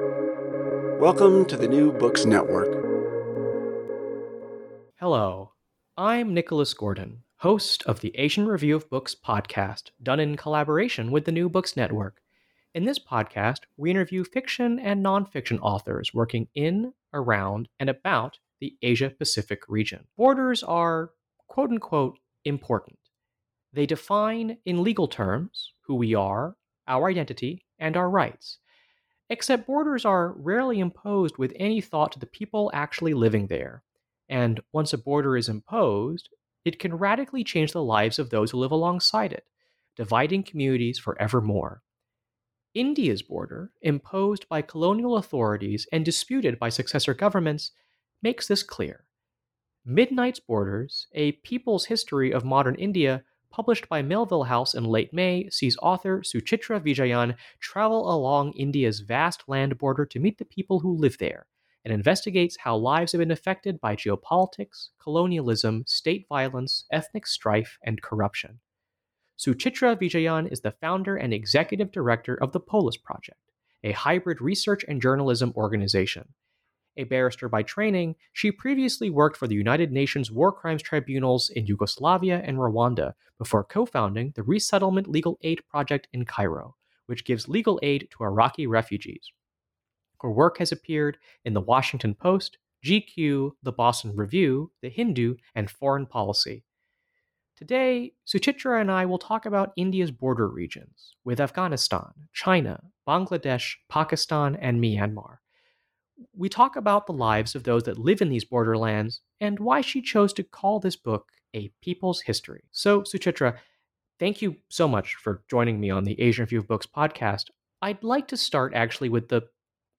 Welcome to the New Books Network. Hello, I'm Nicholas Gordon, host of the Asian Review of Books podcast, done in collaboration with the New Books Network. In this podcast, we interview fiction and nonfiction authors working in, around, and about the Asia Pacific region. Borders are, quote unquote, important. They define, in legal terms, who we are, our identity, and our rights. Except borders are rarely imposed with any thought to the people actually living there. And once a border is imposed, it can radically change the lives of those who live alongside it, dividing communities forevermore. India's border, imposed by colonial authorities and disputed by successor governments, makes this clear. Midnight's Borders, a people's history of modern India, published by Melville House in late May, sees author Suchitra Vijayan travel along India's vast land border to meet the people who live there and investigates how lives have been affected by geopolitics, colonialism, state violence, ethnic strife, and corruption. Suchitra Vijayan is the founder and executive director of the Polis Project, a hybrid research and journalism organization. A barrister by training, she previously worked for the United Nations War Crimes Tribunals in Yugoslavia and Rwanda before co founding the Resettlement Legal Aid Project in Cairo, which gives legal aid to Iraqi refugees. Her work has appeared in The Washington Post, GQ, The Boston Review, The Hindu, and Foreign Policy. Today, Suchitra and I will talk about India's border regions with Afghanistan, China, Bangladesh, Pakistan, and Myanmar. We talk about the lives of those that live in these borderlands and why she chose to call this book A People's History. So, Suchitra, thank you so much for joining me on the Asian Review of Books podcast. I'd like to start actually with the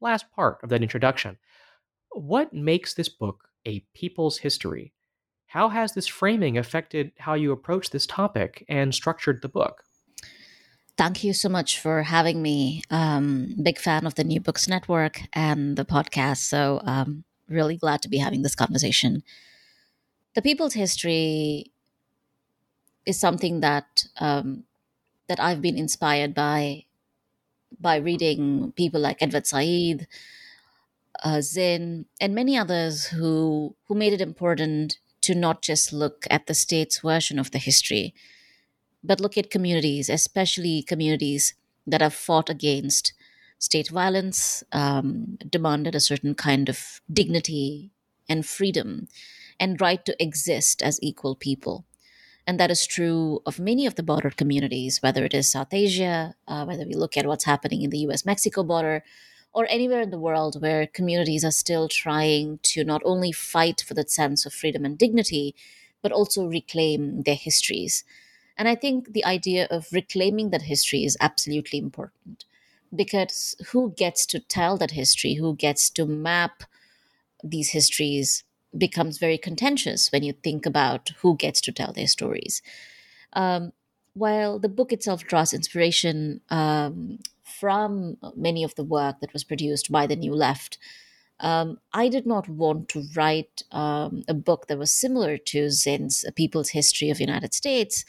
last part of that introduction. What makes this book a people's history? How has this framing affected how you approach this topic and structured the book? Thank you so much for having me. Um, big fan of the New Books Network and the podcast. So, um, really glad to be having this conversation. The people's history is something that um, that I've been inspired by by reading people like Edward Said, uh, Zinn, and many others who who made it important to not just look at the state's version of the history, but look at communities, especially communities that have fought against state violence, um, demanded a certain kind of dignity and freedom and right to exist as equal people. And that is true of many of the border communities, whether it is South Asia, uh, whether we look at what's happening in the US Mexico border, or anywhere in the world where communities are still trying to not only fight for that sense of freedom and dignity, but also reclaim their histories. And I think the idea of reclaiming that history is absolutely important because who gets to tell that history, who gets to map these histories becomes very contentious when you think about who gets to tell their stories. Um, while the book itself draws inspiration um, from many of the work that was produced by the New Left, um, I did not want to write um, a book that was similar to Zinn's People's History of the United States,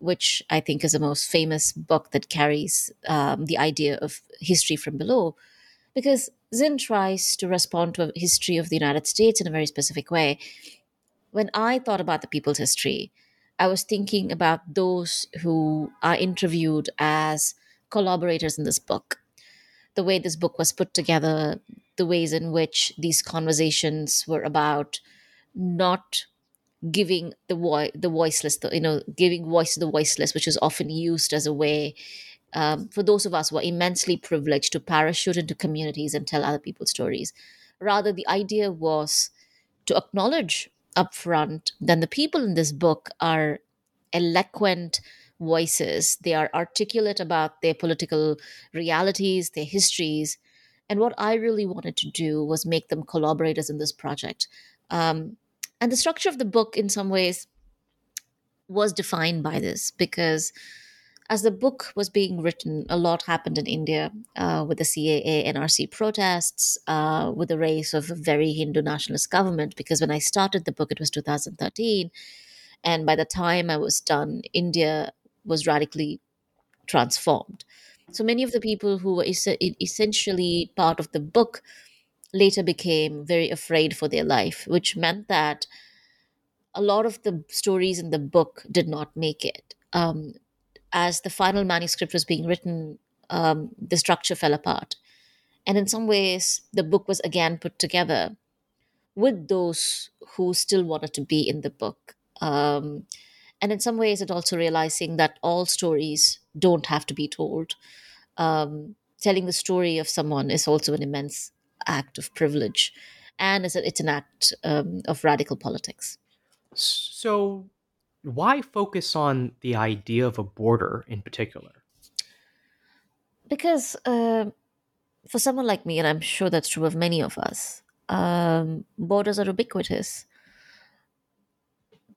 which I think is the most famous book that carries um, the idea of history from below, because Zinn tries to respond to a history of the United States in a very specific way. When I thought about the people's history, I was thinking about those who are interviewed as collaborators in this book. The way this book was put together, the ways in which these conversations were about not giving the voice the voiceless the, you know giving voice to the voiceless which is often used as a way um, for those of us who are immensely privileged to parachute into communities and tell other people's stories. Rather the idea was to acknowledge upfront that the people in this book are eloquent voices. They are articulate about their political realities their histories. And what i really wanted to do was make them collaborators in this project. Um, and the structure of the book, in some ways, was defined by this because as the book was being written, a lot happened in India uh, with the CAA NRC protests, uh, with the rise of a very Hindu nationalist government. Because when I started the book, it was 2013. And by the time I was done, India was radically transformed. so many of the people who were es- essentially part of the book later became very afraid for their life, which meant that a lot of the stories in the book did not make it. Um, as the final manuscript was being written, um, the structure fell apart. And in some ways, the book was again put together with those who still wanted to be in the book. Um, and in some ways, it also realizing that all stories don't have to be told. Um, telling the story of someone is also an immense act of privilege, and it's, a, it's an act um, of radical politics. So, why focus on the idea of a border in particular? Because uh, for someone like me, and I'm sure that's true of many of us, um, borders are ubiquitous.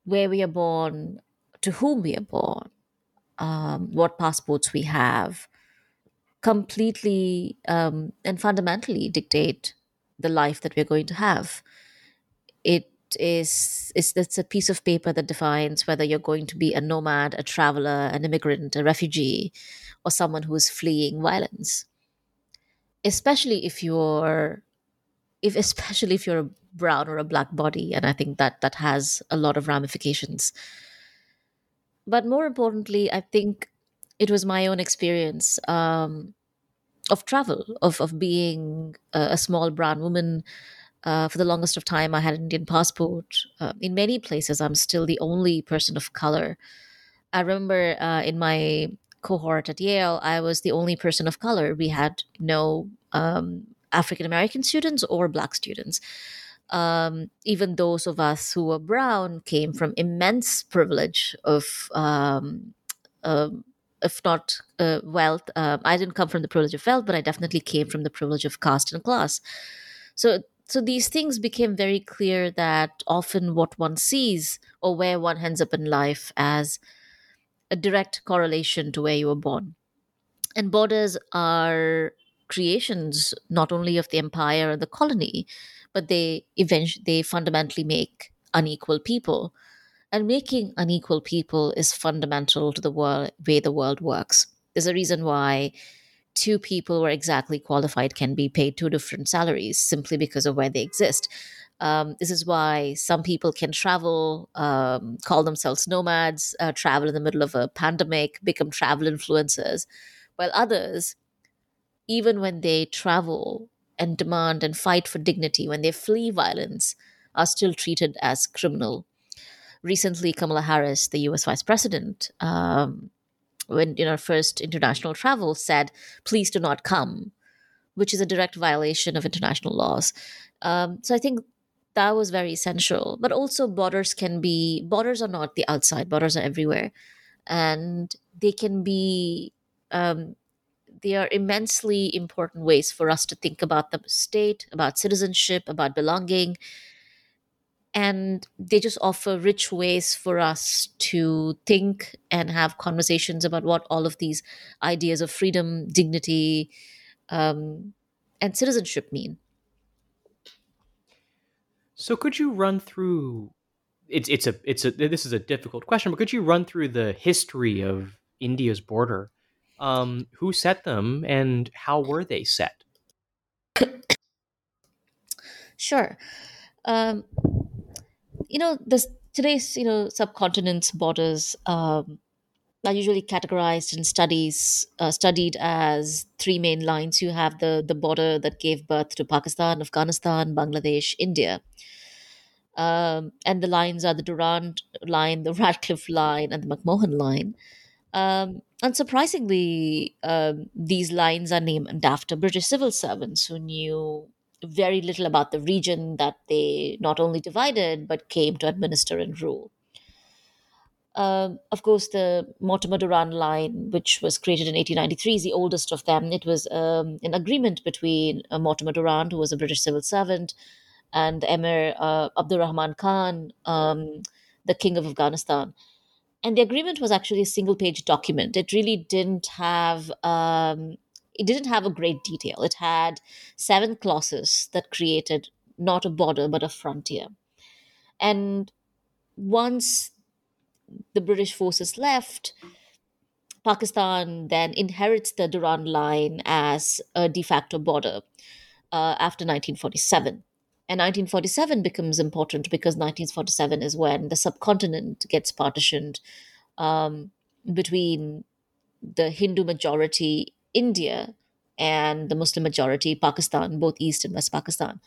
Where we are born, to whom we are born, um, what passports we have, completely um, and fundamentally dictate the life that we're going to have. It is it's, it's a piece of paper that defines whether you're going to be a nomad, a traveler, an immigrant, a refugee, or someone who is fleeing violence. Especially if you're if especially if you're a brown or a black body, and I think that that has a lot of ramifications. But more importantly, I think it was my own experience um, of travel, of of being a, a small brown woman. Uh, for the longest of time, I had an Indian passport. Uh, in many places, I'm still the only person of color. I remember uh, in my cohort at Yale, I was the only person of color. We had no um, African American students or Black students. Um, even those of us who were brown came from immense privilege of, um, um, if not uh, wealth. Uh, I didn't come from the privilege of wealth, but I definitely came from the privilege of caste and class. So, so these things became very clear that often what one sees or where one ends up in life as a direct correlation to where you were born. And borders are creations not only of the empire and the colony, but they eventually they fundamentally make unequal people. And making unequal people is fundamental to the world, way the world works. There's a reason why two people who are exactly qualified can be paid two different salaries simply because of where they exist. Um, this is why some people can travel, um, call themselves nomads, uh, travel in the middle of a pandemic, become travel influencers, while others even when they travel and demand and fight for dignity, when they flee violence, are still treated as criminal. Recently, Kamala Harris, the US Vice President, um, when in her first international travel, said, Please do not come, which is a direct violation of international laws. Um, so I think that was very essential. But also, borders can be, borders are not the outside, borders are everywhere. And they can be um, they are immensely important ways for us to think about the state, about citizenship, about belonging. And they just offer rich ways for us to think and have conversations about what all of these ideas of freedom, dignity, um, and citizenship mean. So, could you run through? It's it's a it's a this is a difficult question, but could you run through the history of India's border um, who set them and how were they set? Sure. Um, you know, this, today's you know subcontinent's borders um, are usually categorized in studies uh, studied as three main lines. You have the the border that gave birth to Pakistan, Afghanistan, Bangladesh, India. Um, and the lines are the Durand line, the Radcliffe line, and the McMahon line. Um, unsurprisingly, um, these lines are named after British civil servants who knew very little about the region that they not only divided but came to administer and rule. Um, of course, the Mortimer Durand line, which was created in 1893, is the oldest of them. It was um, an agreement between uh, Mortimer Durand, who was a British civil servant, and Emir uh, Abdurrahman Khan, um, the king of Afghanistan and the agreement was actually a single page document it really didn't have um, it didn't have a great detail it had seven clauses that created not a border but a frontier and once the british forces left Pakistan then inherits the Durand Line as a de facto border uh, after 1947. And 1947 becomes important because 1947 is when the subcontinent gets partitioned um, between the Hindu majority India and the Muslim majority Pakistan, both East and West Pakistan.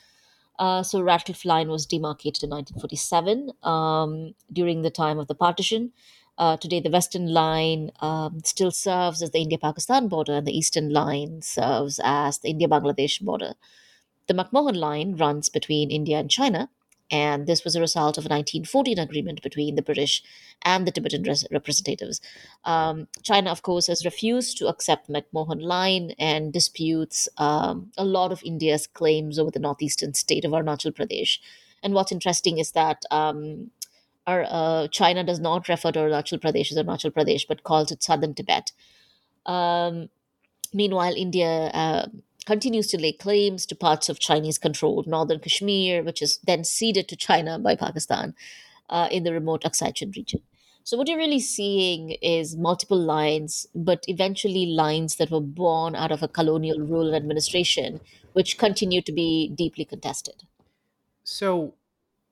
Uh, so Radcliffe Line was demarcated in 1947 um, during the time of the partition. Uh, today, the Western Line um, still serves as the India Pakistan border, and the Eastern Line serves as the India Bangladesh border. The McMahon Line runs between India and China, and this was a result of a 1914 agreement between the British and the Tibetan res- representatives. Um, China, of course, has refused to accept McMahon Line and disputes um, a lot of India's claims over the northeastern state of Arunachal Pradesh. And what's interesting is that um, our, uh, China does not refer to Arunachal Pradesh as Arunachal Pradesh, but calls it Southern Tibet. Um, meanwhile, India uh, continues to lay claims to parts of Chinese controlled northern Kashmir, which is then ceded to China by Pakistan uh, in the remote Chin region. So, what you're really seeing is multiple lines, but eventually lines that were born out of a colonial rule and administration, which continue to be deeply contested. So,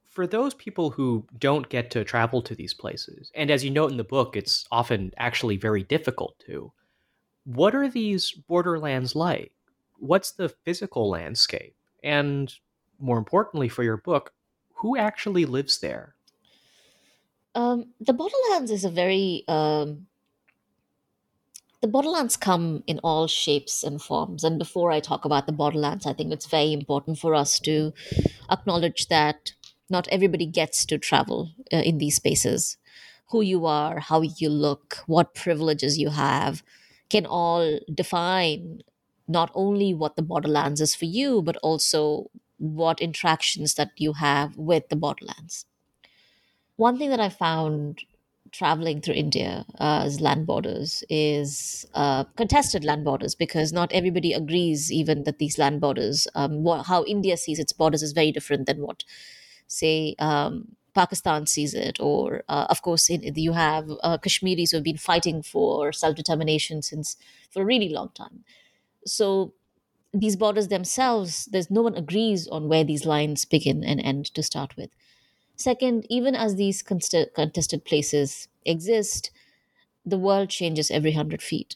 for those people who don't get to travel to these places, and as you note in the book, it's often actually very difficult to, what are these borderlands like? What's the physical landscape? And more importantly for your book, who actually lives there? Um, the Borderlands is a very um, the Borderlands come in all shapes and forms. And before I talk about the Borderlands, I think it's very important for us to acknowledge that not everybody gets to travel uh, in these spaces. Who you are, how you look, what privileges you have, can all define not only what the borderlands is for you, but also what interactions that you have with the borderlands. One thing that I found traveling through India uh, as land borders is uh, contested land borders because not everybody agrees even that these land borders, um, what, how India sees its borders is very different than what, say, um, Pakistan sees it, or uh, of course, in, you have uh, Kashmiris who have been fighting for self determination since for a really long time so these borders themselves there's no one agrees on where these lines begin and end to start with. Second even as these contested places exist the world changes every 100 feet.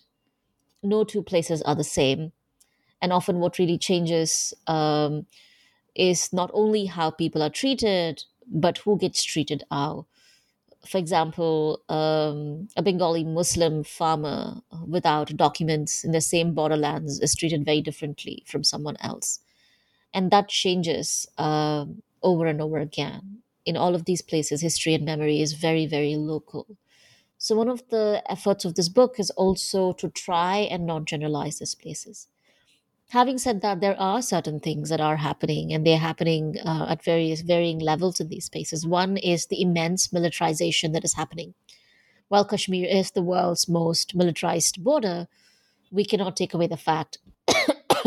No two places are the same. And often what really changes um, is not only how people are treated but who gets treated how for example, um, a Bengali Muslim farmer without documents in the same borderlands is treated very differently from someone else. And that changes uh, over and over again. In all of these places, history and memory is very, very local. So, one of the efforts of this book is also to try and not generalize these places having said that there are certain things that are happening and they're happening uh, at various varying levels in these spaces. One is the immense militarization that is happening. While kashmir is the world's most militarized border we cannot take away the fact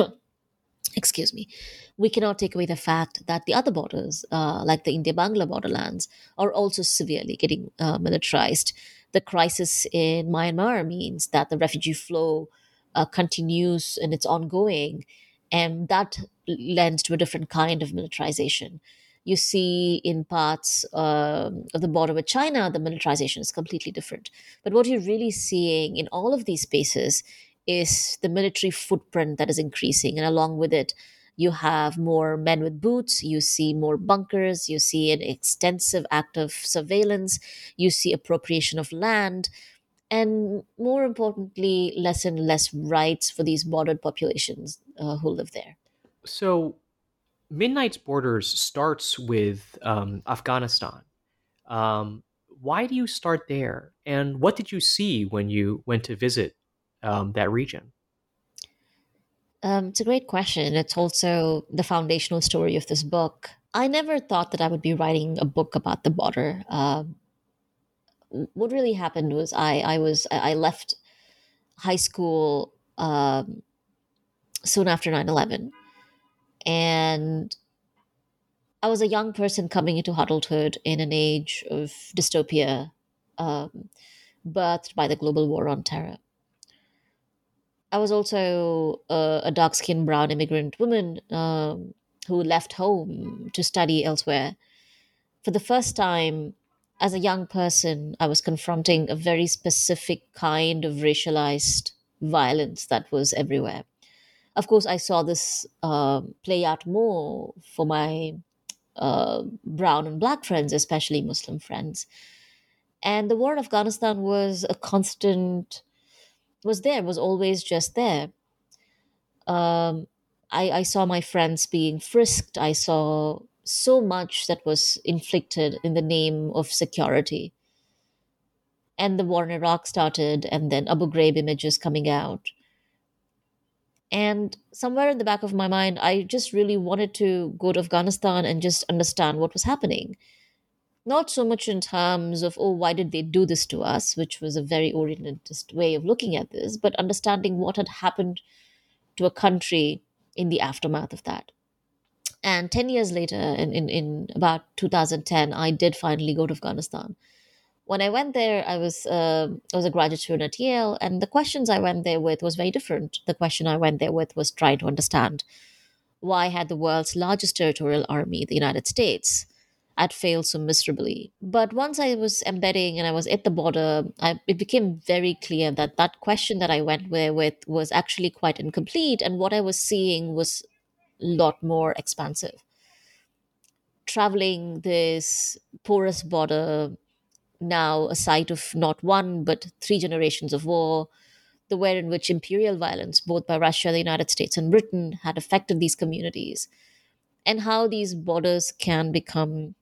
excuse me we cannot take away the fact that the other borders uh, like the india bangla borderlands are also severely getting uh, militarized. The crisis in myanmar means that the refugee flow uh, continues and it's ongoing. And that lends to a different kind of militarization. You see in parts um, of the border with China, the militarization is completely different. But what you're really seeing in all of these spaces is the military footprint that is increasing. And along with it, you have more men with boots, you see more bunkers, you see an extensive act of surveillance, you see appropriation of land, and more importantly, less and less rights for these bordered populations uh, who live there. So, Midnight's Borders starts with um, Afghanistan. Um, why do you start there? And what did you see when you went to visit um, that region? Um, it's a great question. It's also the foundational story of this book. I never thought that I would be writing a book about the border. Um, what really happened was I I was I left high school um, soon after 9-11 and I was a young person coming into adulthood in an age of dystopia um, birthed by the global war on terror. I was also a, a dark skinned brown immigrant woman um, who left home to study elsewhere. For the first time, as a young person, I was confronting a very specific kind of racialized violence that was everywhere. Of course, I saw this uh, play out more for my uh, brown and black friends, especially Muslim friends. And the war in Afghanistan was a constant, was there, was always just there. Um, I, I saw my friends being frisked. I saw so much that was inflicted in the name of security. And the war in Iraq started, and then Abu Ghraib images coming out. And somewhere in the back of my mind, I just really wanted to go to Afghanistan and just understand what was happening. Not so much in terms of, oh, why did they do this to us, which was a very Orientalist way of looking at this, but understanding what had happened to a country in the aftermath of that. And 10 years later, in, in, in about 2010, I did finally go to Afghanistan. When I went there, I was uh, I was a graduate student at Yale, and the questions I went there with was very different. The question I went there with was trying to understand why had the world's largest territorial army, the United States, had failed so miserably. But once I was embedding and I was at the border, I, it became very clear that that question that I went there with was actually quite incomplete, and what I was seeing was lot more expansive. Traveling this porous border, now a site of not one but three generations of war, the way in which imperial violence, both by Russia, the United States, and Britain, had affected these communities, and how these borders can become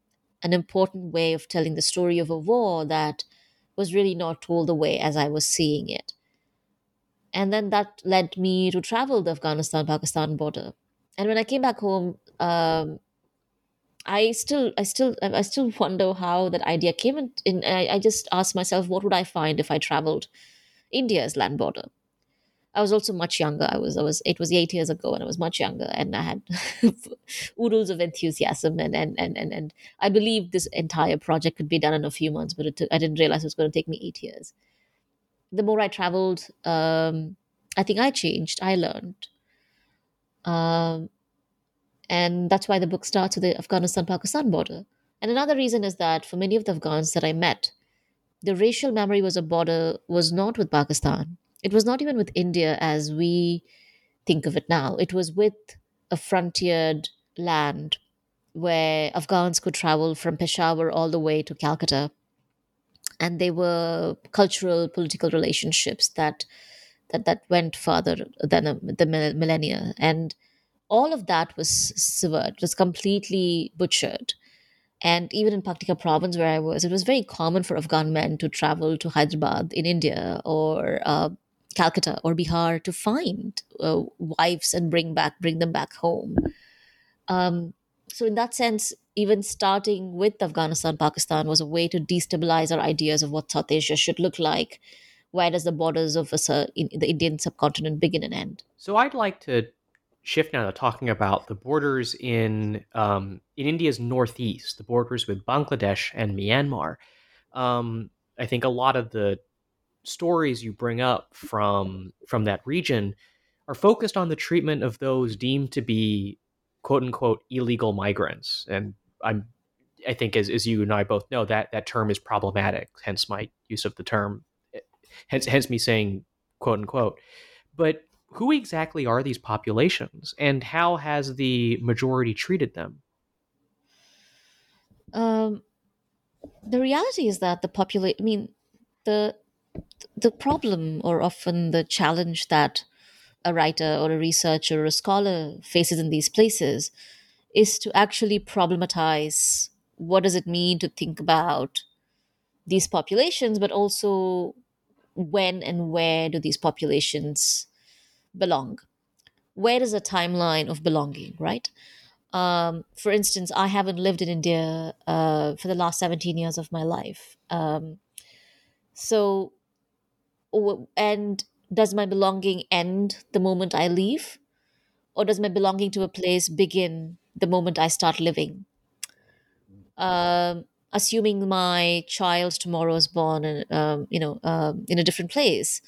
an important way of telling the story of a war that was really not told the way as I was seeing it. And then that led me to travel the Afghanistan Pakistan border. And when I came back home, um, I still, I still, I still wonder how that idea came in. in I, I just asked myself, what would I find if I traveled India's land border? I was also much younger. I was, I was, it was eight years ago, and I was much younger, and I had oodles of enthusiasm, and and and and and I believed this entire project could be done in a few months, but it took, I didn't realize it was going to take me eight years. The more I traveled, um, I think I changed. I learned, um, and that's why the book starts with the Afghanistan-Pakistan border. And another reason is that for many of the Afghans that I met, the racial memory was a border was not with Pakistan it was not even with India as we think of it now. It was with a frontiered land where Afghans could travel from Peshawar all the way to Calcutta. And they were cultural, political relationships that that, that went further than the, the millennia. And all of that was severed, was completely butchered. And even in Paktika province, where I was, it was very common for Afghan men to travel to Hyderabad in India or uh, Calcutta or Bihar to find uh, wives and bring back bring them back home. Um, so in that sense, even starting with Afghanistan, Pakistan was a way to destabilize our ideas of what South Asia should look like. Where does the borders of a, in the Indian subcontinent begin and end? So I'd like to shift now to talking about the borders in um, in India's northeast, the borders with Bangladesh and Myanmar. Um, I think a lot of the stories you bring up from from that region are focused on the treatment of those deemed to be quote unquote illegal migrants and i'm i think as, as you and i both know that that term is problematic hence my use of the term hence hence me saying quote unquote. But who exactly are these populations and how has the majority treated them? Um the reality is that the population i mean the the problem or often the challenge that a writer or a researcher or a scholar faces in these places is to actually problematize what does it mean to think about these populations but also when and where do these populations belong where is a timeline of belonging right um, for instance i haven't lived in india uh, for the last 17 years of my life um, so and does my belonging end the moment I leave? Or does my belonging to a place begin the moment I start living? Um, assuming my child tomorrow is born, and um, you know, um, in a different place,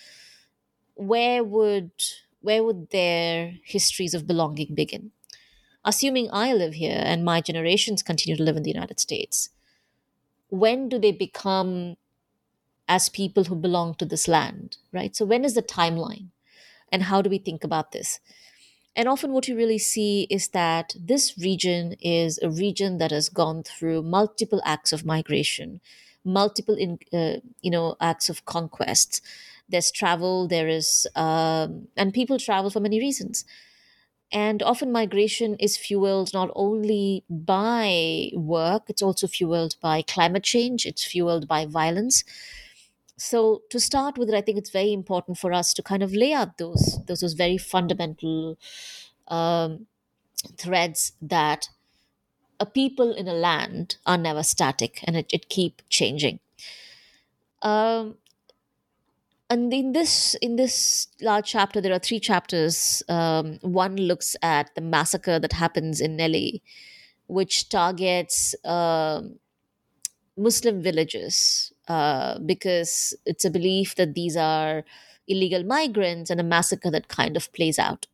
where would where would their histories of belonging begin? Assuming I live here and my generations continue to live in the United States, when do they become as people who belong to this land, right? So when is the timeline? And how do we think about this? And often, what you really see is that this region is a region that has gone through multiple acts of migration, multiple, in, uh, you know, acts of conquest. There's travel, there is, um, and people travel for many reasons. And often, migration is fueled not only by work; it's also fueled by climate change. It's fueled by violence so to start with it, I think it's very important for us to kind of lay out those those, those very fundamental um, threads that a people in a land are never static and it, it keep changing. Um, and in this in this large chapter, there are three chapters. Um, one looks at the massacre that happens in Nellie, which targets um, Muslim villages uh, because it's a belief that these are illegal migrants and a massacre that kind of plays out.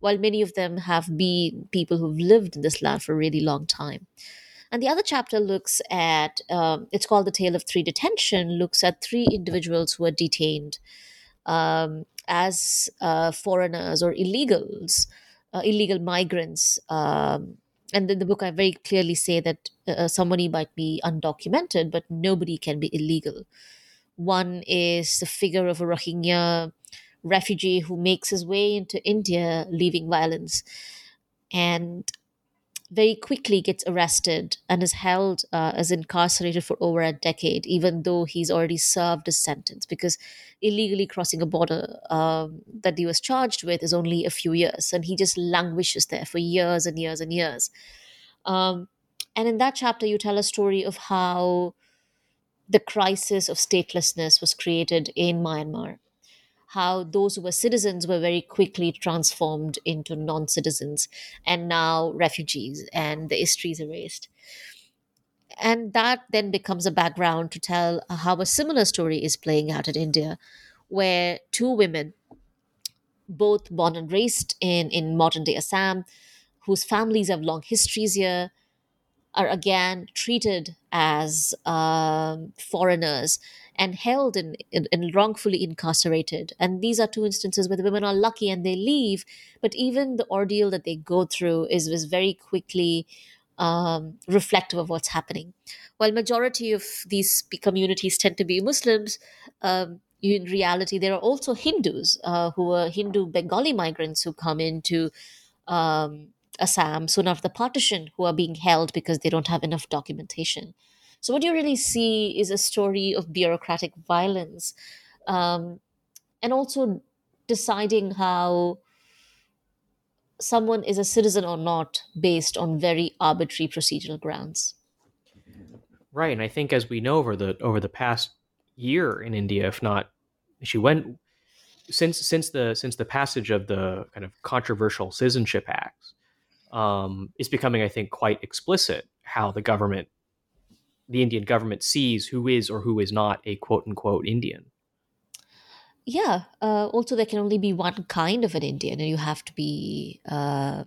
While many of them have been people who've lived in this land for a really long time. And the other chapter looks at, um, it's called The Tale of Three Detention, looks at three individuals who are detained um, as uh, foreigners or illegals, uh, illegal migrants um, and in the book i very clearly say that uh, uh, somebody might be undocumented but nobody can be illegal. One is the figure of a rohingya refugee who makes his way into india leaving violence. And very quickly gets arrested and is held uh, as incarcerated for over a decade, even though he's already served his sentence, because illegally crossing a border um, that he was charged with is only a few years, and he just languishes there for years and years and years. Um, and in that chapter, you tell a story of how the crisis of statelessness was created in Myanmar how those who were citizens were very quickly transformed into non citizens and now refugees, and the history is erased. And that then becomes a background to tell how a similar story is playing out in India, where two women, both born and raised in, in modern day Assam, whose families have long histories here, are again treated as um, foreigners and held and, and, wrongfully incarcerated. And these are two instances where the women are lucky and they leave, but even the ordeal that they go through is, is very quickly um, reflective of what's happening. While majority of these communities tend to be Muslims, um, in reality, there are also Hindus uh, who are Hindu Bengali migrants who come into um, Assam soon after the partition who are being held because they don't have enough documentation. So, what you really see is a story of bureaucratic violence um, and also deciding how someone is a citizen or not based on very arbitrary procedural grounds. Right, and I think as we know over the over the past year in India, if not, she went since since the since the passage of the kind of controversial Citizenship Acts, um, it's becoming, I think, quite explicit how the government the Indian government sees who is or who is not a quote unquote Indian. Yeah. Uh, also, there can only be one kind of an Indian, and you have to be. Uh,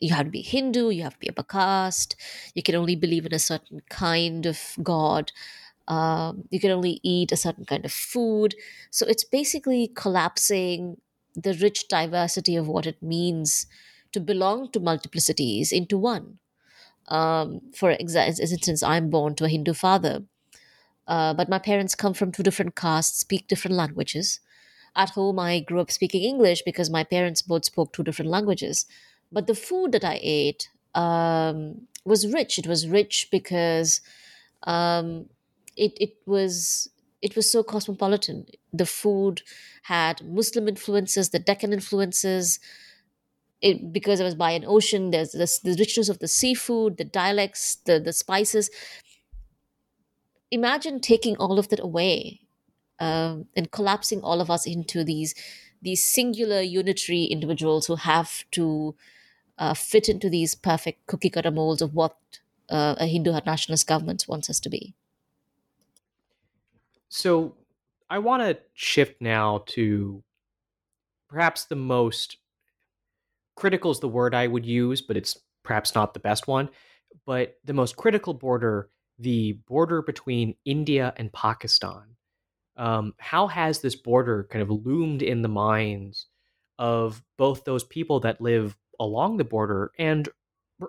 you have to be Hindu, you have to be upper caste, you can only believe in a certain kind of God, um, you can only eat a certain kind of food. So it's basically collapsing the rich diversity of what it means to belong to multiplicities into one. Um, for instance, I'm born to a Hindu father, uh, but my parents come from two different castes, speak different languages. At home, I grew up speaking English because my parents both spoke two different languages. But the food that I ate um, was rich. It was rich because um, it it was it was so cosmopolitan. The food had Muslim influences, the Deccan influences, it, because it was by an ocean there's this, the richness of the seafood the dialects the, the spices. Imagine taking all of that away um, and collapsing all of us into these these singular unitary individuals who have to uh, fit into these perfect cookie cutter molds of what uh, a hindu nationalist government wants us to be. So i want to shift now to perhaps the most critical is the word I would use, but it's perhaps not the best one. But the most critical border, the border between India and Pakistan. Um, how has this border kind of loomed in the minds of both those people that live along the border and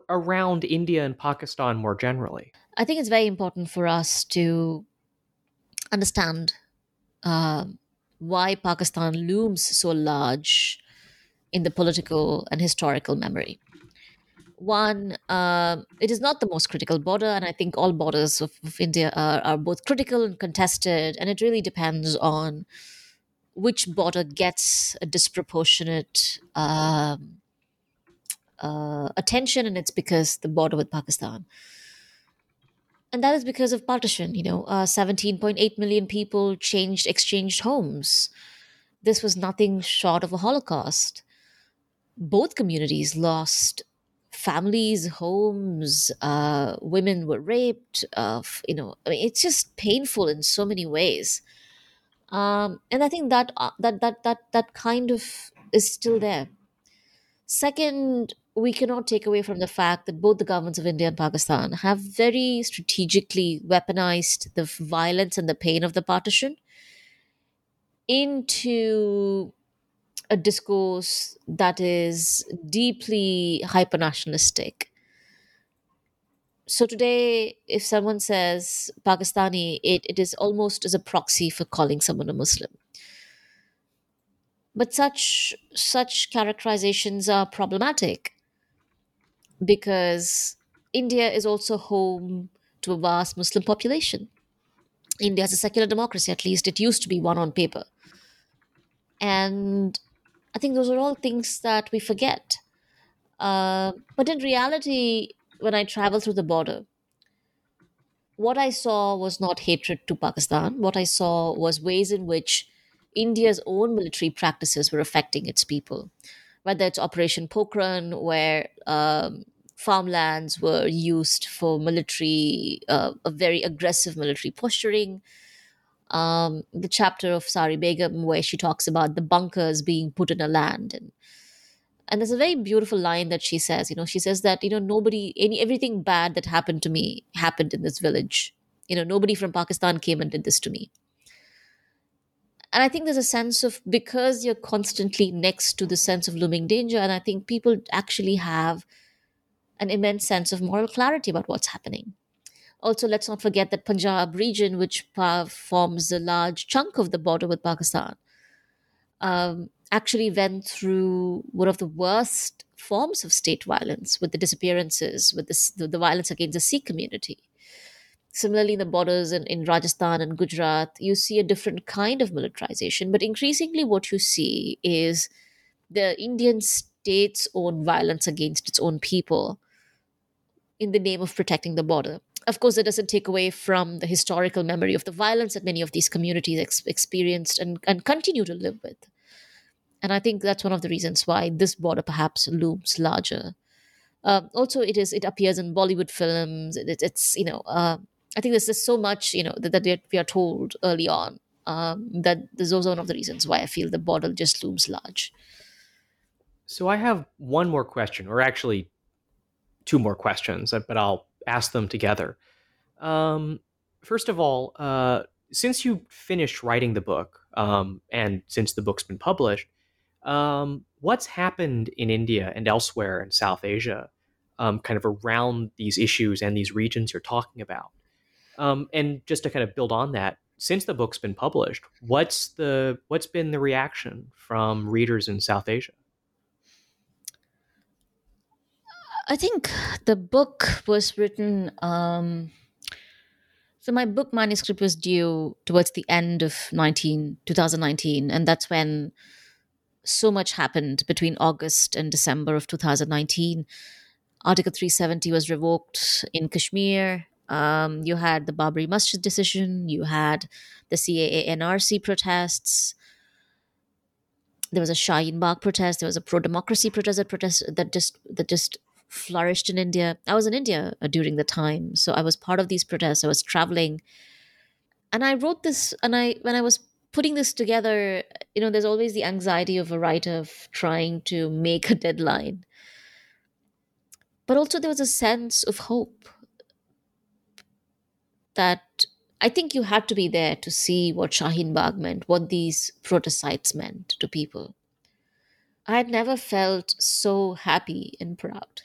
around India and Pakistan more generally? I think it's very important for us to understand uh, why Pakistan looms so large in the political and historical memory. One, uh, it is not the most critical border, and I think all borders of, of India are, are both critical and contested, and it really depends on which border gets a disproportionate um, uh, attention, and it's because the border with Pakistan. And that is because of partition. You know, uh, 17.8 million people changed, exchanged homes. This was nothing short of a Holocaust. Both communities lost families, homes, uh, women were raped. Uh, you know, I mean, it's just painful in so many ways. Um, and I think that uh, that that that that kind of is still there. Second, we cannot take away from the fact that both the governments of India and Pakistan have very strategically weaponized the violence and the pain of the partition into a discourse that is deeply hyper nationalistic. So today, if someone says Pakistani, it, it is almost as a proxy for calling someone a Muslim. But such such characterizations are problematic because India is also home to a vast Muslim population. India is a secular democracy, at least it used to be one on paper. And I think those are all things that we forget. Uh, but in reality, when I travel through the border, what I saw was not hatred to Pakistan. What I saw was ways in which India's own military practices were affecting its people whether it's Operation Pokhran, where um, farmlands were used for military, uh, a very aggressive military posturing. Um, the chapter of Sari Begum where she talks about the bunkers being put in a land. And and there's a very beautiful line that she says you know she says that you know nobody any everything bad that happened to me happened in this village. You know nobody from pakistan came and did this to me. And I think there's a sense of because you're constantly next to the sense of looming danger, and I think people actually have an immense sense of moral clarity about what's happening. Also, let's not forget that Punjab region, which forms a large chunk of the border with Pakistan, um, actually went through one of the worst forms of state violence with the disappearances, with the, the, violence against the Sikh community. Similarly, in the borders in, in Rajasthan and Gujarat, you see a different kind of militarization. But increasingly, what you see is the Indian state's own violence against its own people in the name of protecting the border. Of course, that doesn't take away from the historical memory of the violence that many of these communities ex- experienced and, and continue to live with. And I think that's one of the reasons why this border perhaps looms larger. Uh, also, it is it appears in Bollywood films. It, it's you know uh, I think there's just so much, you know, that, that we are told early on um, that this is one of the reasons why I feel the border just looms large. So I have one more question, or actually two more questions, but I'll ask them together. Um, first of all, uh, since you finished writing the book, um, and since the book's been published, um, what's happened in India and elsewhere in South Asia, um, kind of around these issues and these regions you're talking about? Um, and just to kind of build on that, since the book's been published, what's the what's been the reaction from readers in South Asia? I think the book was written. Um, so my book manuscript was due towards the end of 19, 2019, and that's when so much happened between August and December of 2019. Article 370 was revoked in Kashmir. Um, you had the Babri Masjid decision. You had the CAA NRC protests. There was a Shaheen Bagh protest. There was a pro-democracy protest that protest that just that just flourished in India. I was in India uh, during the time, so I was part of these protests. I was traveling, and I wrote this. And I when I was putting this together, you know, there's always the anxiety of a writer of trying to make a deadline. But also, there was a sense of hope that I think you had to be there to see what Shaheen Bagh meant, what these protosites meant to people. I had never felt so happy and proud.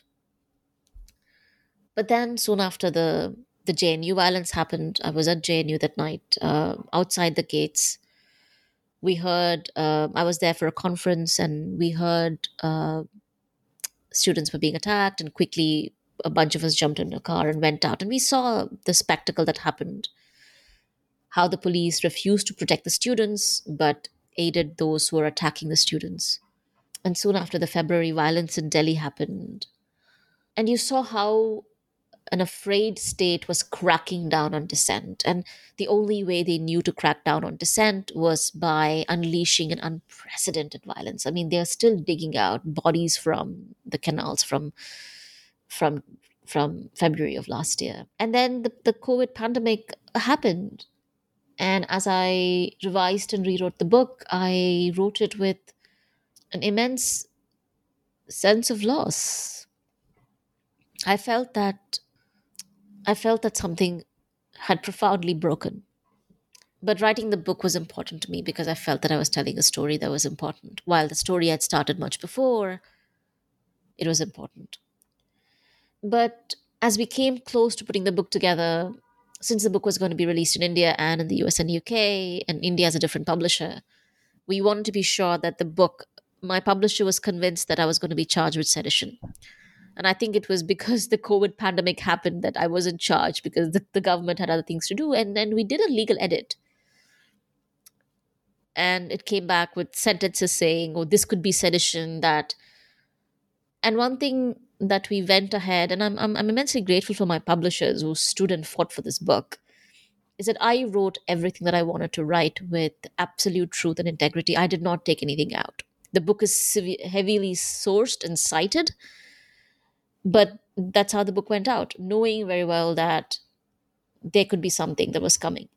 But then, soon after the the JNU violence happened, I was at JNU that night, uh, outside the gates. We heard, uh, I was there for a conference, and we heard uh, students were being attacked, and quickly a bunch of us jumped in a car and went out. And we saw the spectacle that happened how the police refused to protect the students, but aided those who were attacking the students. And soon after, the February violence in Delhi happened. And you saw how an afraid state was cracking down on dissent. And the only way they knew to crack down on dissent was by unleashing an unprecedented violence. I mean, they're still digging out bodies from the canals from from from February of last year. And then the, the COVID pandemic happened. And as I revised and rewrote the book, I wrote it with an immense sense of loss. I felt that I felt that something had profoundly broken. But writing the book was important to me because I felt that I was telling a story that was important. While the story had started much before, it was important. But as we came close to putting the book together, since the book was going to be released in India and in the US and UK, and India has a different publisher, we wanted to be sure that the book, my publisher was convinced that I was going to be charged with sedition. And I think it was because the COVID pandemic happened that I wasn't charged because the, the government had other things to do. And then we did a legal edit. And it came back with sentences saying, oh, this could be sedition, that. And one thing that we went ahead, and I'm, I'm, I'm immensely grateful for my publishers who stood and fought for this book, is that I wrote everything that I wanted to write with absolute truth and integrity. I did not take anything out. The book is heavily sourced and cited but that's how the book went out, knowing very well that there could be something that was coming.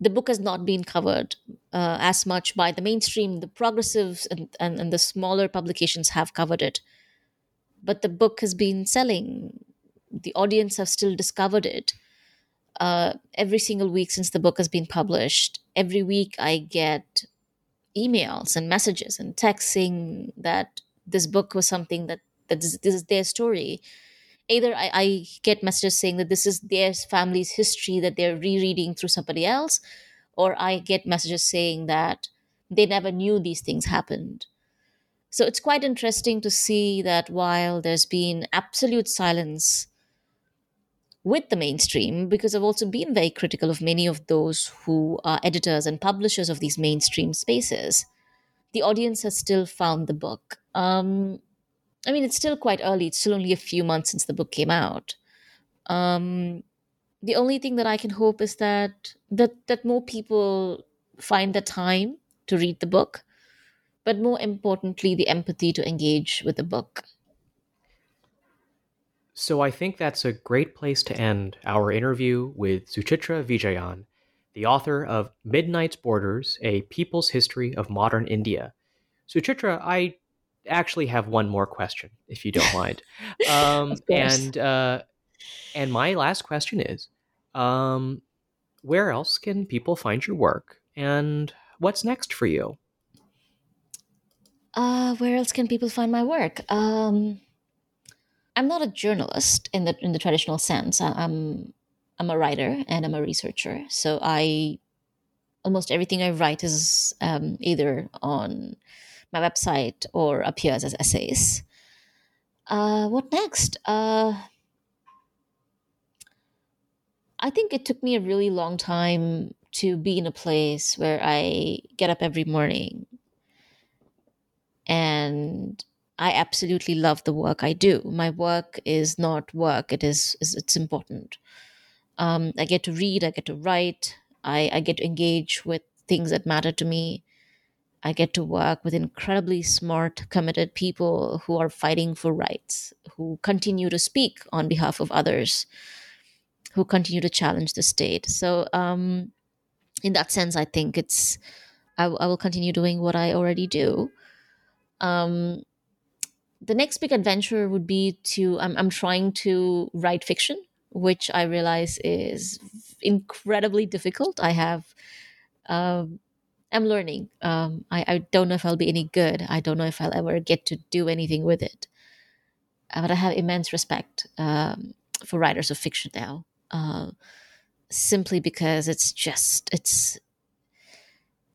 The book has not been covered uh, as much by the mainstream. The progressives and, and, and the smaller publications have covered it. But the book has been selling. The audience have still discovered it. Uh, every single week since the book has been published, every week I get emails and messages and texts saying that this book was something that that this, this is their story. Either I, I, get messages saying that this is their family's history that they're rereading through somebody else or i get messages saying that they never knew these things happened. So it's quite interesting to see that while there's been absolute silence with the mainstream because i've also been very critical of many of those who are editors and publishers of these mainstream spaces the audience has still found the book. Um, I mean, it's still quite early. It's still only a few months since the book came out. Um, the only thing that I can hope is that that that more people find the time to read the book, but more importantly, the empathy to engage with the book. So I think that's a great place to end our interview with Suchitra Vijayan, the author of Midnight's Borders: A People's History of Modern India. Suchitra, I actually have one more question, if you don't mind. Um, and uh, and my last question is, um, where else can people find your work, and what's next for you? Uh, where else can people find my work? Um, I'm not a journalist in the in the traditional sense. I'm I'm a writer and I'm a researcher. So I almost everything I write is um, either on my website or appears as essays. Uh, what next? Uh, I think it took me a really long time to be in a place where I get up every morning and I absolutely love the work I do. My work is not work; it is, it's important. Um, I get to read, I get to write, I, I get to engage with things that matter to me. I get to work with incredibly smart, committed people who are fighting for rights, who continue to speak on behalf of others, who continue to challenge the state. So um, in that sense, I think it's I, I will continue doing what I already do. Um, the next big adventure would be to I'm, I'm trying to write fiction, which I realize is incredibly difficult. I have um, I'm learning. Um, I, I don't know if I'll be any good. I don't know if I'll ever get to do anything with it. Uh, but I have immense respect um, for writers of fiction now, uh, simply because it's just it's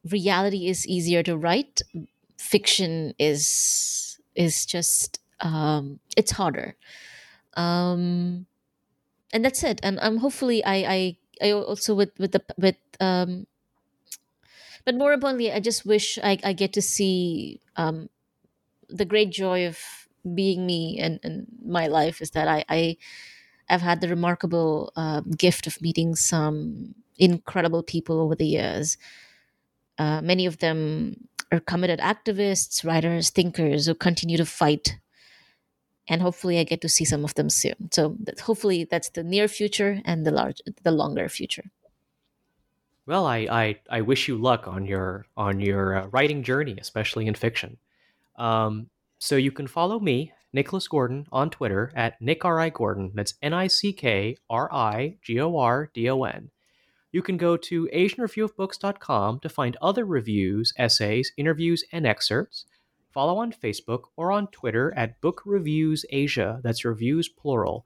reality is easier to write. Fiction is is just um, it's harder, um, and that's it. And I'm um, hopefully I I, I also with with the with um, but more importantly, I just wish I, I get to see um, the great joy of being me and, and my life is that I, I have had the remarkable uh, gift of meeting some incredible people over the years. Uh, many of them are committed activists, writers, thinkers who continue to fight. And hopefully, I get to see some of them soon. So, hopefully, that's the near future and the large, the longer future. Well, I, I, I wish you luck on your on your uh, writing journey, especially in fiction. Um, so you can follow me, Nicholas Gordon, on Twitter at Nick R I Gordon. That's N I C K R I G O R D O N. You can go to AsianReviewOfBooks.com to find other reviews, essays, interviews, and excerpts. Follow on Facebook or on Twitter at Book Reviews Asia. That's reviews plural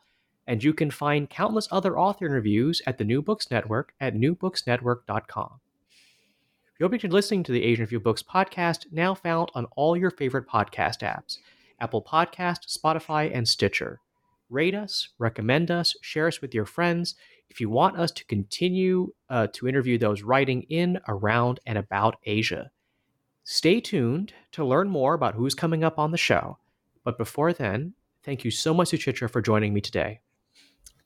and you can find countless other author interviews at the New Books Network at newbooksnetwork.com. You'll be listening to the Asian Review Books podcast, now found on all your favorite podcast apps Apple Podcast, Spotify, and Stitcher. Rate us, recommend us, share us with your friends. If you want us to continue uh, to interview those writing in, around, and about Asia. Stay tuned to learn more about who's coming up on the show. But before then, thank you so much, Suchitra for joining me today.